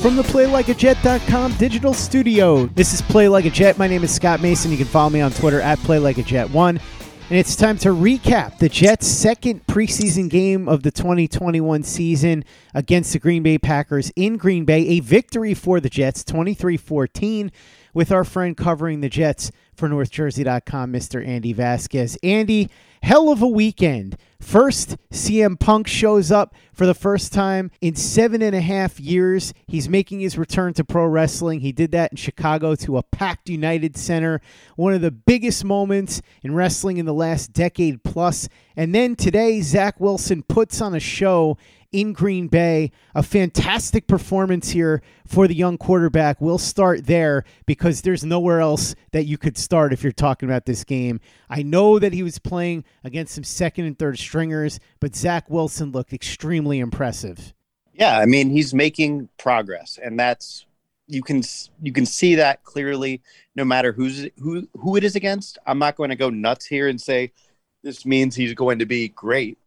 From the PlayLikeAJet.com digital studio, this is Play Like a Jet. My name is Scott Mason. You can follow me on Twitter at PlayLikeAJet1. And it's time to recap the Jets' second preseason game of the 2021 season against the Green Bay Packers in Green Bay. A victory for the Jets, 23 14, with our friend covering the Jets for NorthJersey.com, Mr. Andy Vasquez. Andy, hell of a weekend. First, CM Punk shows up for the first time in seven and a half years. He's making his return to pro wrestling. He did that in Chicago to a packed United Center, one of the biggest moments in wrestling in the last decade plus. And then today, Zach Wilson puts on a show in Green Bay. A fantastic performance here for the young quarterback. We'll start there because there's nowhere else that you could start if you're talking about this game. I know that he was playing against some second and third stringers, but Zach Wilson looked extremely impressive. Yeah, I mean he's making progress, and that's you can you can see that clearly. No matter who's who who it is against, I'm not going to go nuts here and say this means he's going to be great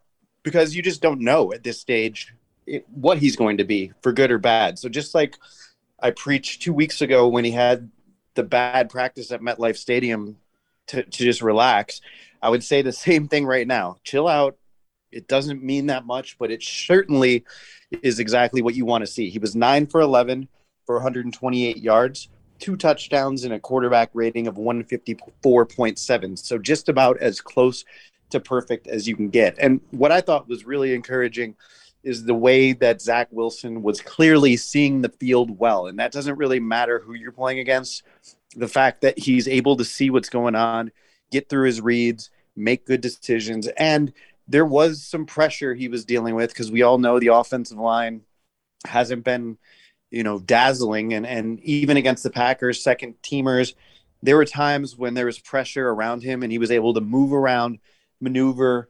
because you just don't know at this stage it, what he's going to be for good or bad. So just like I preached two weeks ago when he had the bad practice at MetLife Stadium to, to just relax, I would say the same thing right now. Chill out. It doesn't mean that much, but it certainly is exactly what you want to see. He was nine for 11 for 128 yards, two touchdowns, and a quarterback rating of 154.7. So just about as close to perfect as you can get. And what I thought was really encouraging is the way that Zach Wilson was clearly seeing the field well. And that doesn't really matter who you're playing against. The fact that he's able to see what's going on, get through his reads, make good decisions. And there was some pressure he was dealing with because we all know the offensive line hasn't been, you know, dazzling. And, and even against the Packers, second teamers, there were times when there was pressure around him and he was able to move around maneuver.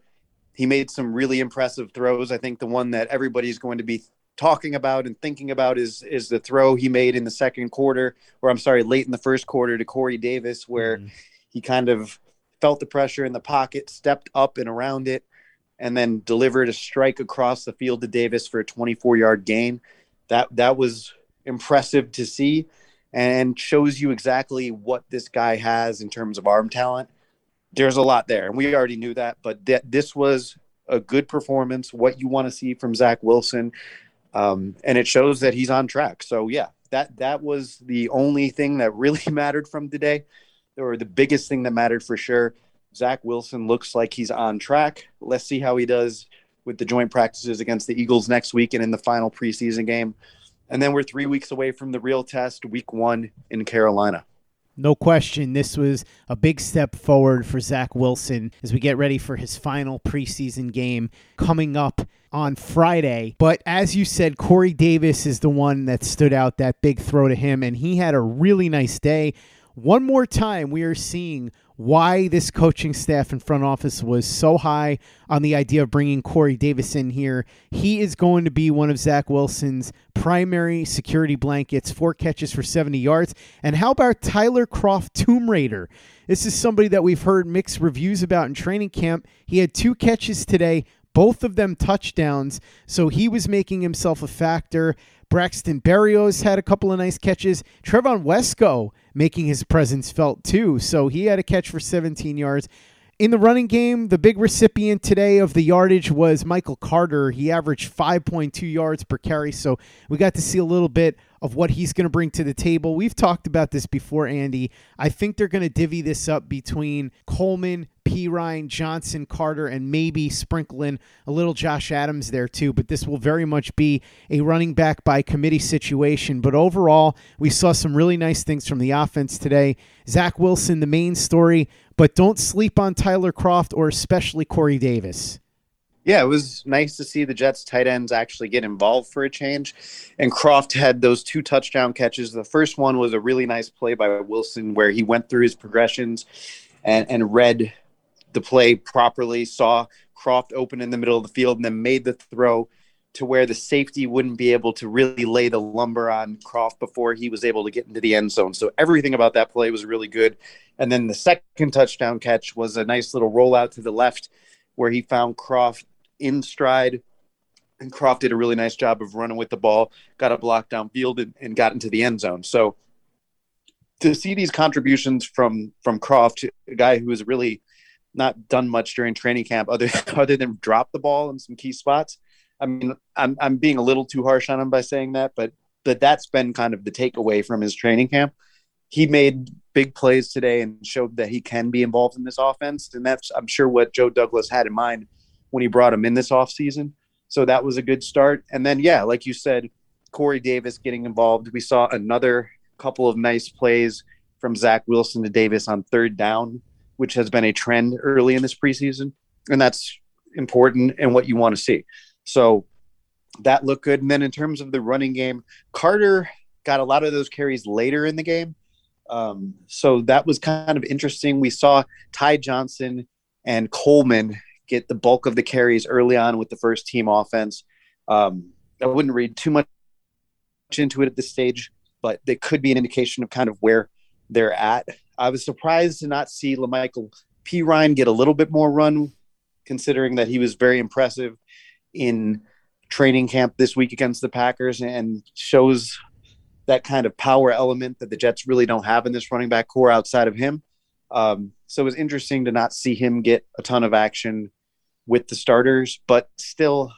He made some really impressive throws. I think the one that everybody's going to be talking about and thinking about is is the throw he made in the second quarter, or I'm sorry, late in the first quarter to Corey Davis, where mm-hmm. he kind of felt the pressure in the pocket, stepped up and around it, and then delivered a strike across the field to Davis for a 24 yard gain. That that was impressive to see and shows you exactly what this guy has in terms of arm talent there's a lot there, and we already knew that. But th- this was a good performance, what you want to see from Zach Wilson, um, and it shows that he's on track. So yeah, that that was the only thing that really mattered from today, or the biggest thing that mattered for sure. Zach Wilson looks like he's on track. Let's see how he does with the joint practices against the Eagles next week and in the final preseason game. And then we're three weeks away from the real test, week one in Carolina. No question, this was a big step forward for Zach Wilson as we get ready for his final preseason game coming up on Friday. But as you said, Corey Davis is the one that stood out, that big throw to him, and he had a really nice day. One more time, we are seeing why this coaching staff and front office was so high on the idea of bringing Corey Davis in here. He is going to be one of Zach Wilson's primary security blankets, four catches for 70 yards. And how about Tyler Kroft Tomb Raider? This is somebody that we've heard mixed reviews about in training camp. He had two catches today, both of them touchdowns. So he was making himself a factor. Braxton Berrios had a couple of nice catches. Trevon Wesco making his presence felt too. So he had a catch for 17 yards. In the running game, the big recipient today of the yardage was Michael Carter. He averaged 5.2 yards per carry, so we got to see a little bit of what he's going to bring to the table. We've talked about this before, Andy. I think they're going to divvy this up between Coleman, Perine, Johnson, Carter, and maybe sprinkle in a little Josh Adams there too. But this will very much be a running back by committee situation. But overall, we saw some really nice things from the offense today. Zach Wilson, the main story, but don't sleep on Tyler Kroft or especially Corey Davis. Yeah, it was nice to see the Jets tight ends actually get involved for a change. And Kroft had those two touchdown catches. The first one was a really nice play by Wilson where he went through his progressions and, and read the play properly, saw Kroft open in the middle of the field, and then made the throw to where the safety wouldn't be able to really lay the lumber on Kroft before he was able to get into the end zone. So everything about that play was really good. And then the second touchdown catch was a nice little rollout to the left where he found Kroft in stride. And Kroft did a really nice job of running with the ball, got a block downfield, and, and got into the end zone. So to see these contributions from from Kroft, a guy who is really not done much during training camp other other than drop the ball in some key spots. I mean, I'm I'm being a little too harsh on him by saying that, but but that's been kind of the takeaway from his training camp. He made big plays today and showed that he can be involved in this offense, and that's I'm sure what Joe Douglas had in mind when he brought him in this offseason. So that was a good start. And then yeah, like you said, Corey Davis getting involved. We saw another couple of nice plays from Zach Wilson to Davis on third down, which has been a trend early in this preseason. And that's important and what you want to see. So that looked good. And then in terms of the running game, Carter got a lot of those carries later in the game. Um, so that was kind of interesting. We saw Ty Johnson and Coleman get the bulk of the carries early on with the first team offense. Um, I wouldn't read too much into it at this stage, but they could be an indication of kind of where they're at. I was surprised to not see La'Mical Perine get a little bit more run, considering that he was very impressive in training camp this week against the Packers and shows that kind of power element that the Jets really don't have in this running back corps outside of him. Um, so it was interesting to not see him get a ton of action with the starters, but still,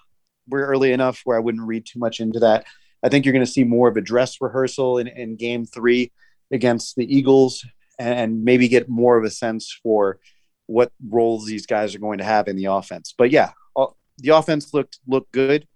we're early enough where I wouldn't read too much into that. I think you're going to see more of a dress rehearsal in, in game three against the Eagles and maybe get more of a sense for what roles these guys are going to have in the offense. But yeah, all, the offense looked looked good,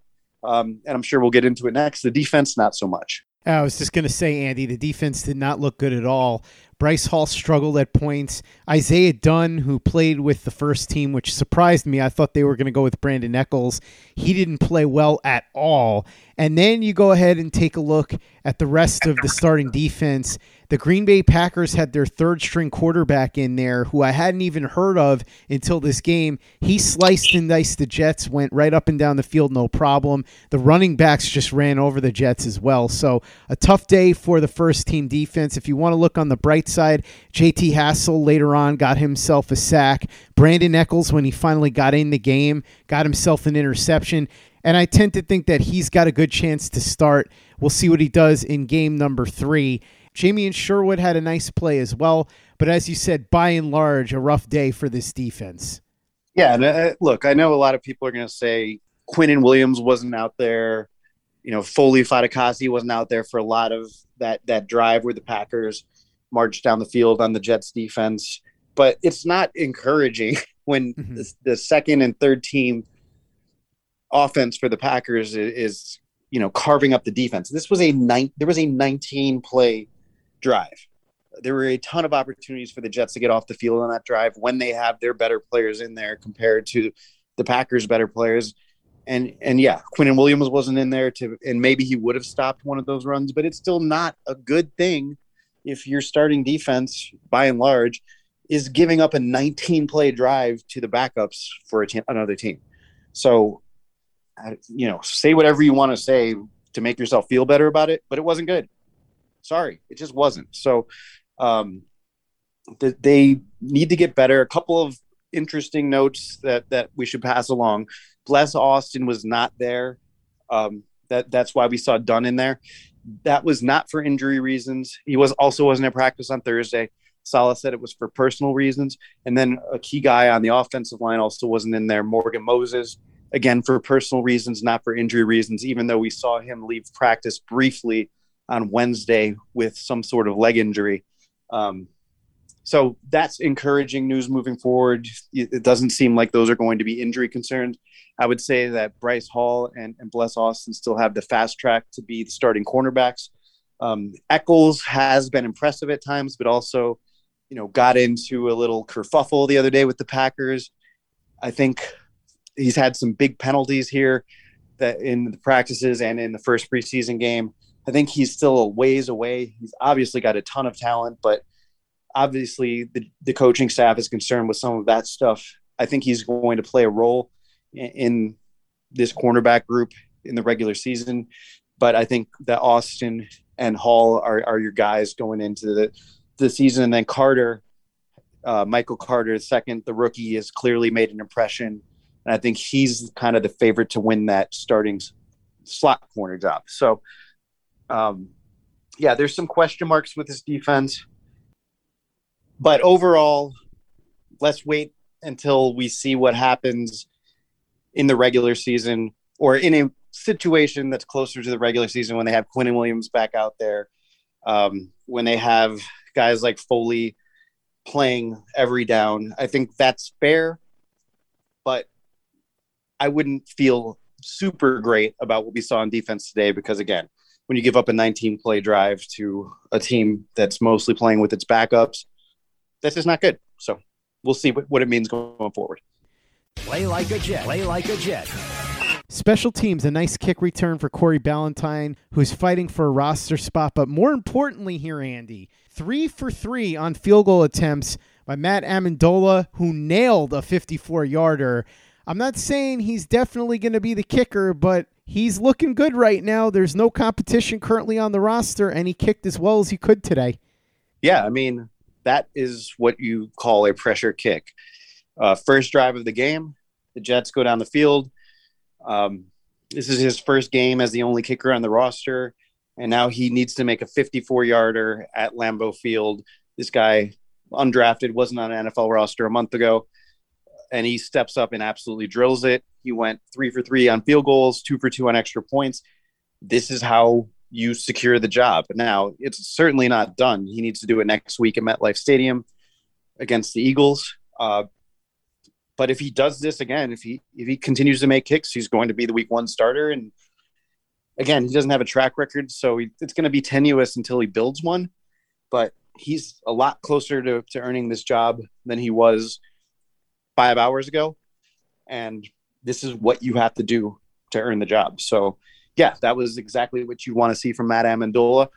um, and I'm sure we'll get into it next. The defense, not so much. I was just going to say, Andy, the defense did not look good at all. Bryce Hall struggled at points. Isaiah Dunn, who played with the first team, which surprised me. I thought they were going to go with Brandon Echols. He didn't play well at all. And then you go ahead and take a look at the rest of the starting defense. The Green Bay Packers had their third string quarterback in there who I hadn't even heard of until this game. He sliced and diced the Jets, went right up and down the field, no problem. The running backs just ran over the Jets as well. So a tough day for the first team defense. If you want to look on the bright side, JT Hassell later on got himself a sack. Brandon Echols, when he finally got in the game, got himself an interception. And I tend to think that he's got a good chance to start. We'll see what he does in game number three. Jamien Sherwood had a nice play as well. But as you said, by and large, a rough day for this defense. Yeah. And uh, look, I know a lot of people are going to say Quinnen Williams wasn't out there. You know, Foley Fatukasi wasn't out there for a lot of that that drive where the Packers marched down the field on the Jets defense. But it's not encouraging when mm-hmm. the, the, second and third team offense for the Packers is, is, you know carving up the defense. This was a nine. There was a 19 play drive. There were a ton of opportunities for the Jets to get off the field on that drive when they have their better players in there compared to the Packers' better players. And and yeah, Quinnen Williams wasn't in there to, and maybe he would have stopped one of those runs, but it's still not a good thing if your starting defense, by and large, is giving up a 19 play drive to the backups for another team. So, you know, say whatever you want to say to make yourself feel better about it, but it wasn't good. Sorry, it just wasn't. So um, th- they need to get better. A couple of interesting notes that that we should pass along. Bless Austin was not there. Um, that that's why we saw Dunn in there. That was not for injury reasons. He was also wasn't at practice on Thursday. Saleh said it was for personal reasons. And then a key guy on the offensive line also wasn't in there, Morgan Moses, again, for personal reasons, not for injury reasons, even though we saw him leave practice briefly on Wednesday with some sort of leg injury. Um, so that's encouraging news moving forward. It doesn't seem like those are going to be injury concerns. I would say that Bryce Hall and, and Bless Austin still have the fast track to be the starting cornerbacks. Um, Echols has been impressive at times, but also you know, got into a little kerfuffle the other day with the Packers. I think he's had some big penalties here that in the practices and in the first preseason game. I think he's still a ways away. He's obviously got a ton of talent, but obviously the, the coaching staff is concerned with some of that stuff. I think he's going to play a role in, in this cornerback group in the regular season. But I think that Austin and Hall are, are your guys going into the the season. And then Carter, uh, Michael Carter, second, the rookie, has clearly made an impression. And I think he's kind of the favorite to win that starting slot corner job. So, um, yeah, there's some question marks with this defense. But overall, let's wait until we see what happens in the regular season or in a situation that's closer to the regular season when they have Quinnen Williams back out there, um, when they have guys like Foley playing every down. I think that's fair, but I wouldn't feel super great about what we saw on defense today because, again, when you give up a 19 play drive to a team that's mostly playing with its backups, that's just not good. So we'll see what, what it means going forward. Play like a Jet. Play like a Jet. Special teams, a nice kick return for Corey Ballentine, who's fighting for a roster spot. But more importantly, here, Andy, three for three on field goal attempts by Matt Amendola, who nailed a 54 yarder. I'm not saying he's definitely going to be the kicker, but he's looking good right now. There's no competition currently on the roster, and he kicked as well as he could today. Yeah, I mean, that is what you call a pressure kick. Uh, first drive of the game, the Jets go down the field. Um, this is his first game as the only kicker on the roster and now he needs to make a 54 yarder at Lambeau Field. This guy, undrafted, wasn't on an NFL roster a month ago, and he steps up and absolutely drills it. He went three for three on field goals, two for two on extra points. This is how you secure the job. Now, it's certainly not done. He needs to do it next week at MetLife Stadium against the Eagles. Uh, but if he does this again, if he if he continues to make kicks, he's going to be the week one starter and again, he doesn't have a track record, so he, it's going to be tenuous until he builds one. But he's a lot closer to, to earning this job than he was five hours ago. And this is what you have to do to earn the job. So, yeah, that was exactly what you want to see from Matt Amendola.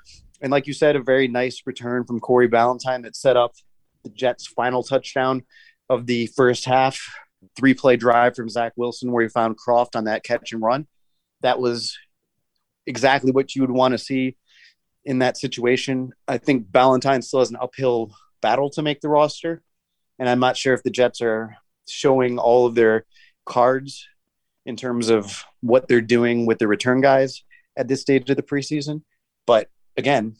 And like you said, a very nice return from Corey Ballentine that set up the Jets' final touchdown of the first half. Three play drive from Zach Wilson, where he found Kroft on that catch and run. That was exactly what you would want to see in that situation. I think Ballentine still has an uphill battle to make the roster. And I'm not sure if the Jets are showing all of their cards in terms of what they're doing with the return guys at this stage of the preseason. But again,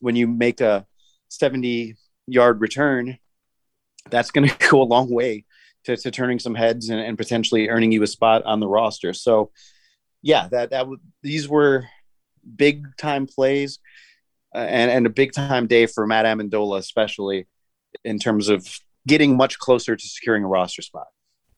when you make a 70 yard return, that's going to go a long way to, to turning some heads and, and potentially earning you a spot on the roster. So yeah, that that these were big time plays uh, and and a big time day for Matt Amendola, especially in terms of getting much closer to securing a roster spot.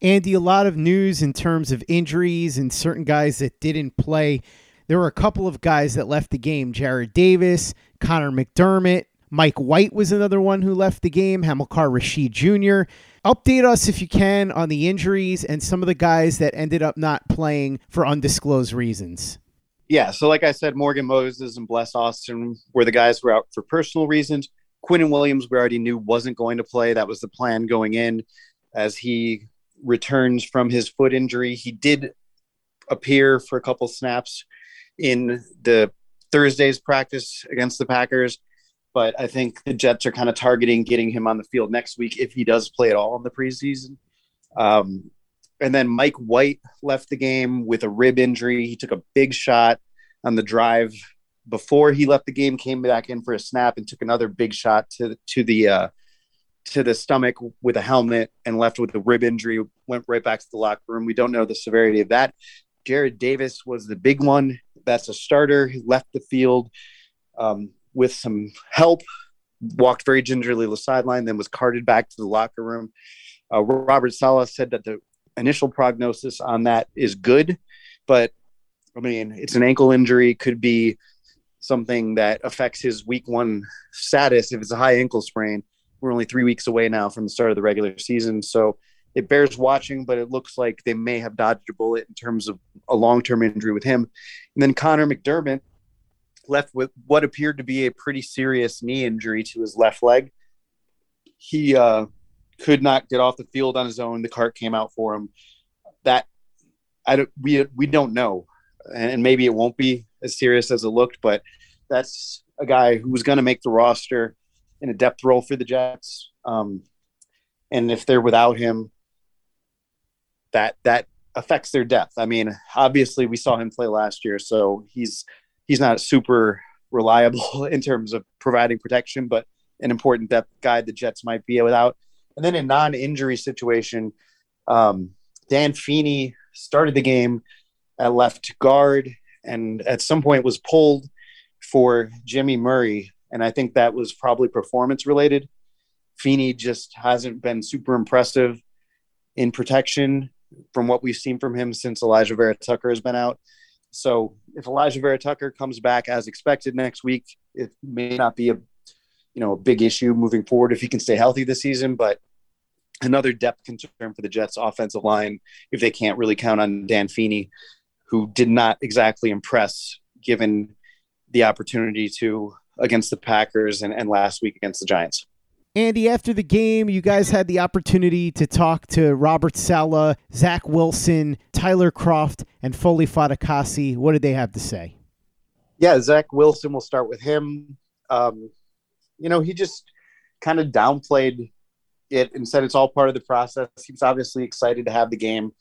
Andy, a lot of news in terms of injuries and certain guys that didn't play. There were a couple of guys that left the game: Jarrad Davis, Conor McDermott, Mike White was another one who left the game. Hamilcar Rashed Jr. Update us if you can on the injuries and some of the guys that ended up not playing for undisclosed reasons. Yeah, so like I said, Morgan Moses and Bless Austin were the guys who were out for personal reasons. Quinnen Williams, we already knew wasn't going to play. That was the plan going in as he returns from his foot injury. He did appear for a couple snaps in the Thursday's practice against the Packers but I think the Jets are kind of targeting getting him on the field next week if he does play at all in the preseason. Um, and then Mike White left the game with a rib injury. He took a big shot on the drive before he left the game, came back in for a snap and took another big shot to to the uh, to the stomach with a helmet and left with a rib injury. Went right back to the locker room. We don't know the severity of that. Jarrad Davis was the big one. That's a starter. He left the field um, with some help. Walked very gingerly to the sideline, then was carted back to the locker room. Uh, Robert Saleh said that the initial prognosis on that is good, but I mean, it's an ankle injury, could be something that affects his week one status if it's a high ankle sprain. We're only three weeks away now from the start of the regular season. So it bears watching, but it looks like they may have dodged a bullet in terms of a long term injury with him. And then Conor McDermott left with what appeared to be a pretty serious knee injury to his left leg. He uh, could not get off the field on his own. The cart came out for him. That I don't we we don't know, and maybe it won't be as serious as it looked, but that's a guy who's going to make the roster in a depth role for the Jets. Um, and if they're without him, that that affects their depth. I mean, obviously we saw him play last year, so he's he's not super reliable in terms of providing protection, but an important depth guy the Jets might be without. And then in non-injury situation, um, Dan Feeney started the game at left guard and at some point was pulled for Jimmy Murray. And I think that was probably performance related. Feeney just hasn't been super impressive in protection from what we've seen from him since Elijah Vera-Tucker has been out. So if Elijah Vera-Tucker comes back as expected next week, it may not be a you know a big issue moving forward if he can stay healthy this season. But another depth concern for the Jets offensive line if they can't really count on Dan Feeney, who did not exactly impress given the opportunity to against the Packers and, and last week against the Giants. Andy, after the game, you guys had the opportunity to talk to Robert Saleh, Zach Wilson, Tyler Kroft, and Foley Fatukasi. What did they have to say? Yeah, Zach Wilson, we'll start with him. Um, you know, he just kind of downplayed it and said it's all part of the process. He was obviously excited to have the game.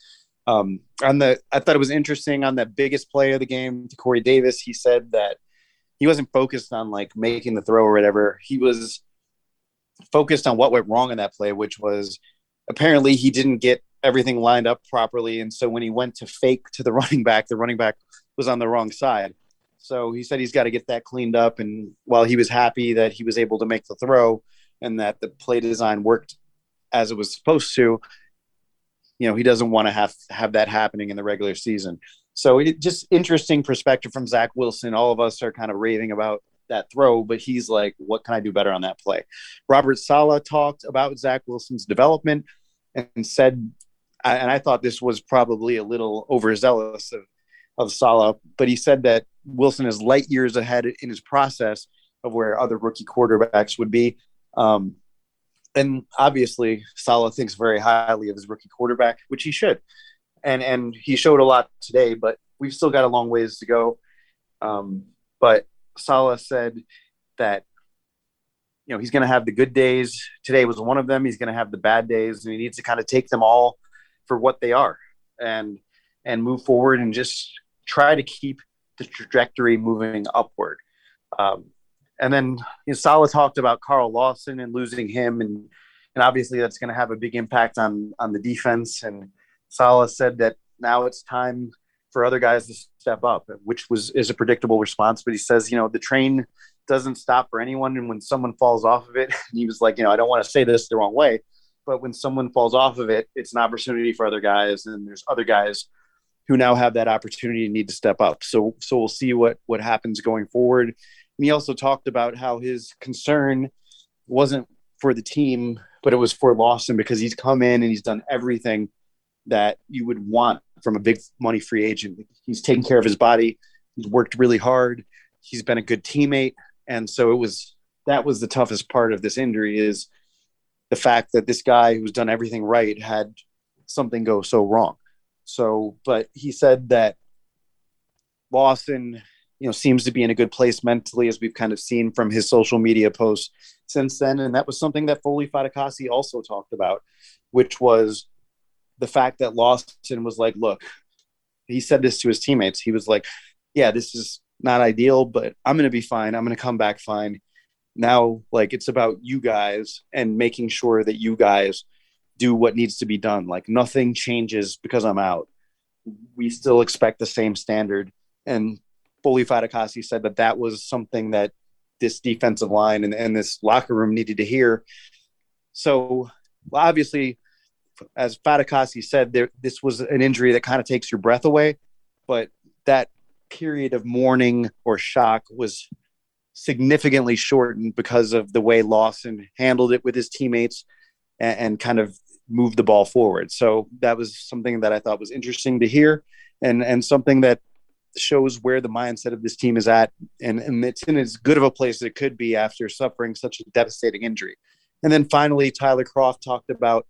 Um, on the, I thought it was interesting on that biggest play of the game to Corey Davis. He said that he wasn't focused on like making the throw or whatever. He was focused on what went wrong in that play, which was apparently he didn't get everything lined up properly. And so when he went to fake to the running back, the running back was on the wrong side. So he said he's got to get that cleaned up. And while he was happy that he was able to make the throw and that the play design worked as it was supposed to, you know, he doesn't want to have have that happening in the regular season. So it just interesting perspective from Zach Wilson. All of us are kind of raving about that throw, but he's like, what can I do better on that play? Robert Saleh talked about Zach Wilson's development and said, and I thought this was probably a little overzealous of, of Saleh, but he said that Wilson is light years ahead in his process of where other rookie quarterbacks would be. Um, and obviously, Saleh thinks very highly of his rookie quarterback, which he should. And and he showed a lot today, but we've still got a long ways to go. Um, but Saleh said that you know he's going to have the good days. Today was one of them. He's going to have the bad days, and he needs to kind of take them all for what they are, and and move forward and just try to keep the trajectory moving upward. Um, and then you know, Saleh talked about Carl Lawson and losing him, and and obviously that's going to have a big impact on on the defense. And Saleh said that now it's time for other guys to step up, which was is a predictable response. But he says, you know, the train doesn't stop for anyone, and when someone falls off of it, he was like, you know, I don't want to say this the wrong way, but when someone falls off of it, it's an opportunity for other guys, and there's other guys who now have that opportunity and need to step up. So, so we'll see what what happens going forward. And he also talked about how his concern wasn't for the team, but it was for Lawson because he's come in and he's done everything that you would want from a big money free agent. He's taken care of his body. He's worked really hard. He's been a good teammate. And so it was that was the toughest part of this injury is the fact that this guy who's done everything right had something go so wrong. So, but he said that Lawson, you know, seems to be in a good place mentally, as we've kind of seen from his social media posts since then. And that was something that Foley Fatukasi also talked about, which was the fact that Lawson was like, look, he said this to his teammates. He was like, yeah, this is not ideal, but I'm going to be fine. I'm going to come back fine. Now, like it's about you guys and making sure that you guys do what needs to be done. Like nothing changes because I'm out. We still expect the same standard. And Foley Fatukasi said that that was something that this defensive line and, and this locker room needed to hear. So obviously, as Fatukasi said, there this was an injury that kind of takes your breath away, but that period of mourning or shock was significantly shortened because of the way Lawson handled it with his teammates and, and, kind of moved the ball forward. So that was something that I thought was interesting to hear and and something that shows where the mindset of this team is at and, and it's in as good of a place as it could be after suffering such a devastating injury. And then finally Tyler Kroft talked about,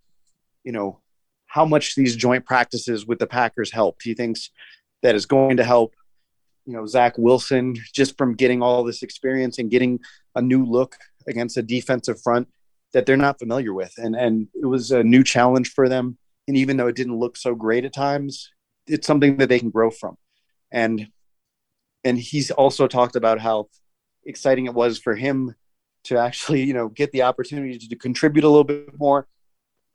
you know, how much these joint practices with the Packers helped. He thinks that is going to help you know Zach Wilson just from getting all this experience and getting a new look against a defensive front that they're not familiar with, and and it was a new challenge for them. And even though it didn't look so great at times, it's something that they can grow from. And and he's also talked about how exciting it was for him to actually you know get the opportunity to contribute a little bit more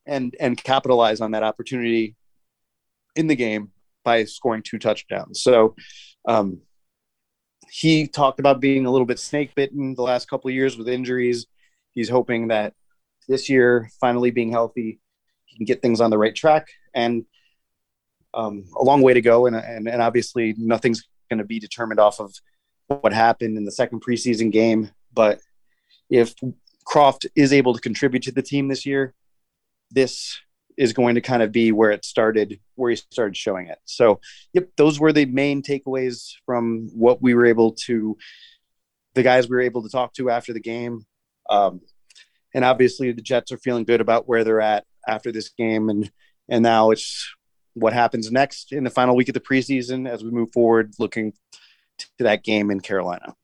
and and capitalize on that opportunity in the game by scoring two touchdowns. So um, he talked about being a little bit snake bitten the last couple of years with injuries. He's hoping that this year, finally being healthy, he can get things on the right track. And um, a long way to go. And, and, and obviously, nothing's going to be determined off of what happened in the second preseason game. But if Kroft is able to contribute to the team this year, this is going to kind of be where it started, where he started showing it. So, yep, those were the main takeaways from what we were able to, the guys we were able to talk to after the game. Um, and obviously, the Jets are feeling good about where they're at after this game, and and now it's what happens next in the final week of the preseason as we move forward, looking to that game in Carolina.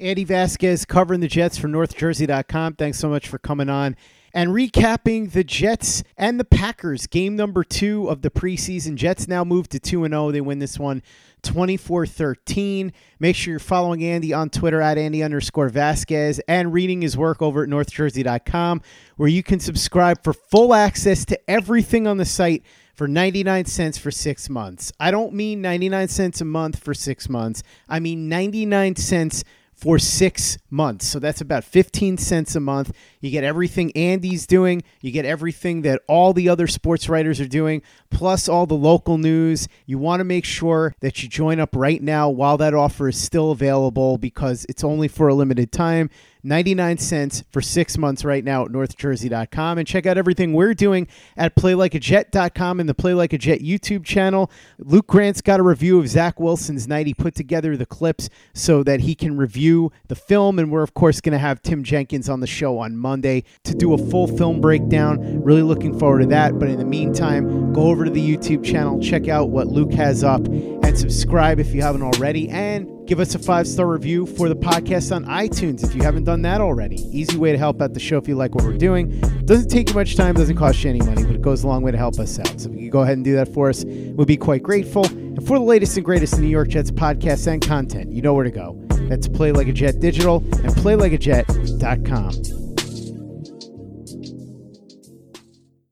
Andy Vasquez covering the Jets for NorthJersey.com. Thanks so much for coming on and recapping the Jets and the Packers game number two of the preseason. Jets now move to 2 0. They win this one 24 13. Make sure you're following Andy on Twitter at Andy underscore Vasquez and reading his work over at NorthJersey.com, where you can subscribe for full access to everything on the site for 99 cents for six months. I don't mean 99 cents a month for six months, I mean 99 cents for six months. So that's about 15 cents a month. You get everything Andy's doing, you get everything that all the other sports writers are doing, plus all the local news. You want to make sure that you join up right now while that offer is still available because it's only for a limited time. 99 cents for six months right now at northjersey.com. And check out everything we're doing at playlikeajet.com and the Play Like a Jet YouTube channel. Luke Grant's got a review of Zach Wilson's night. He put together the clips so that he can review the film. And we're, of course, going to have Tim Jenkins on the show on Monday to do a full film breakdown. Really looking forward to that. But in the meantime, go over to the YouTube channel, check out what Luke has up, subscribe if you haven't already. And Give us a five star review for the podcast on iTunes if you haven't done that already. Easy way to help out the show if you like what we're doing. Doesn't take you much time, doesn't cost you any money, but it goes a long way to help us out. So if you go ahead and do that for us, we'll be quite grateful. And for the latest and greatest New York Jets podcasts and content, you know where to go. That's Play Like a Jet Digital and PlayLikeAJet.com.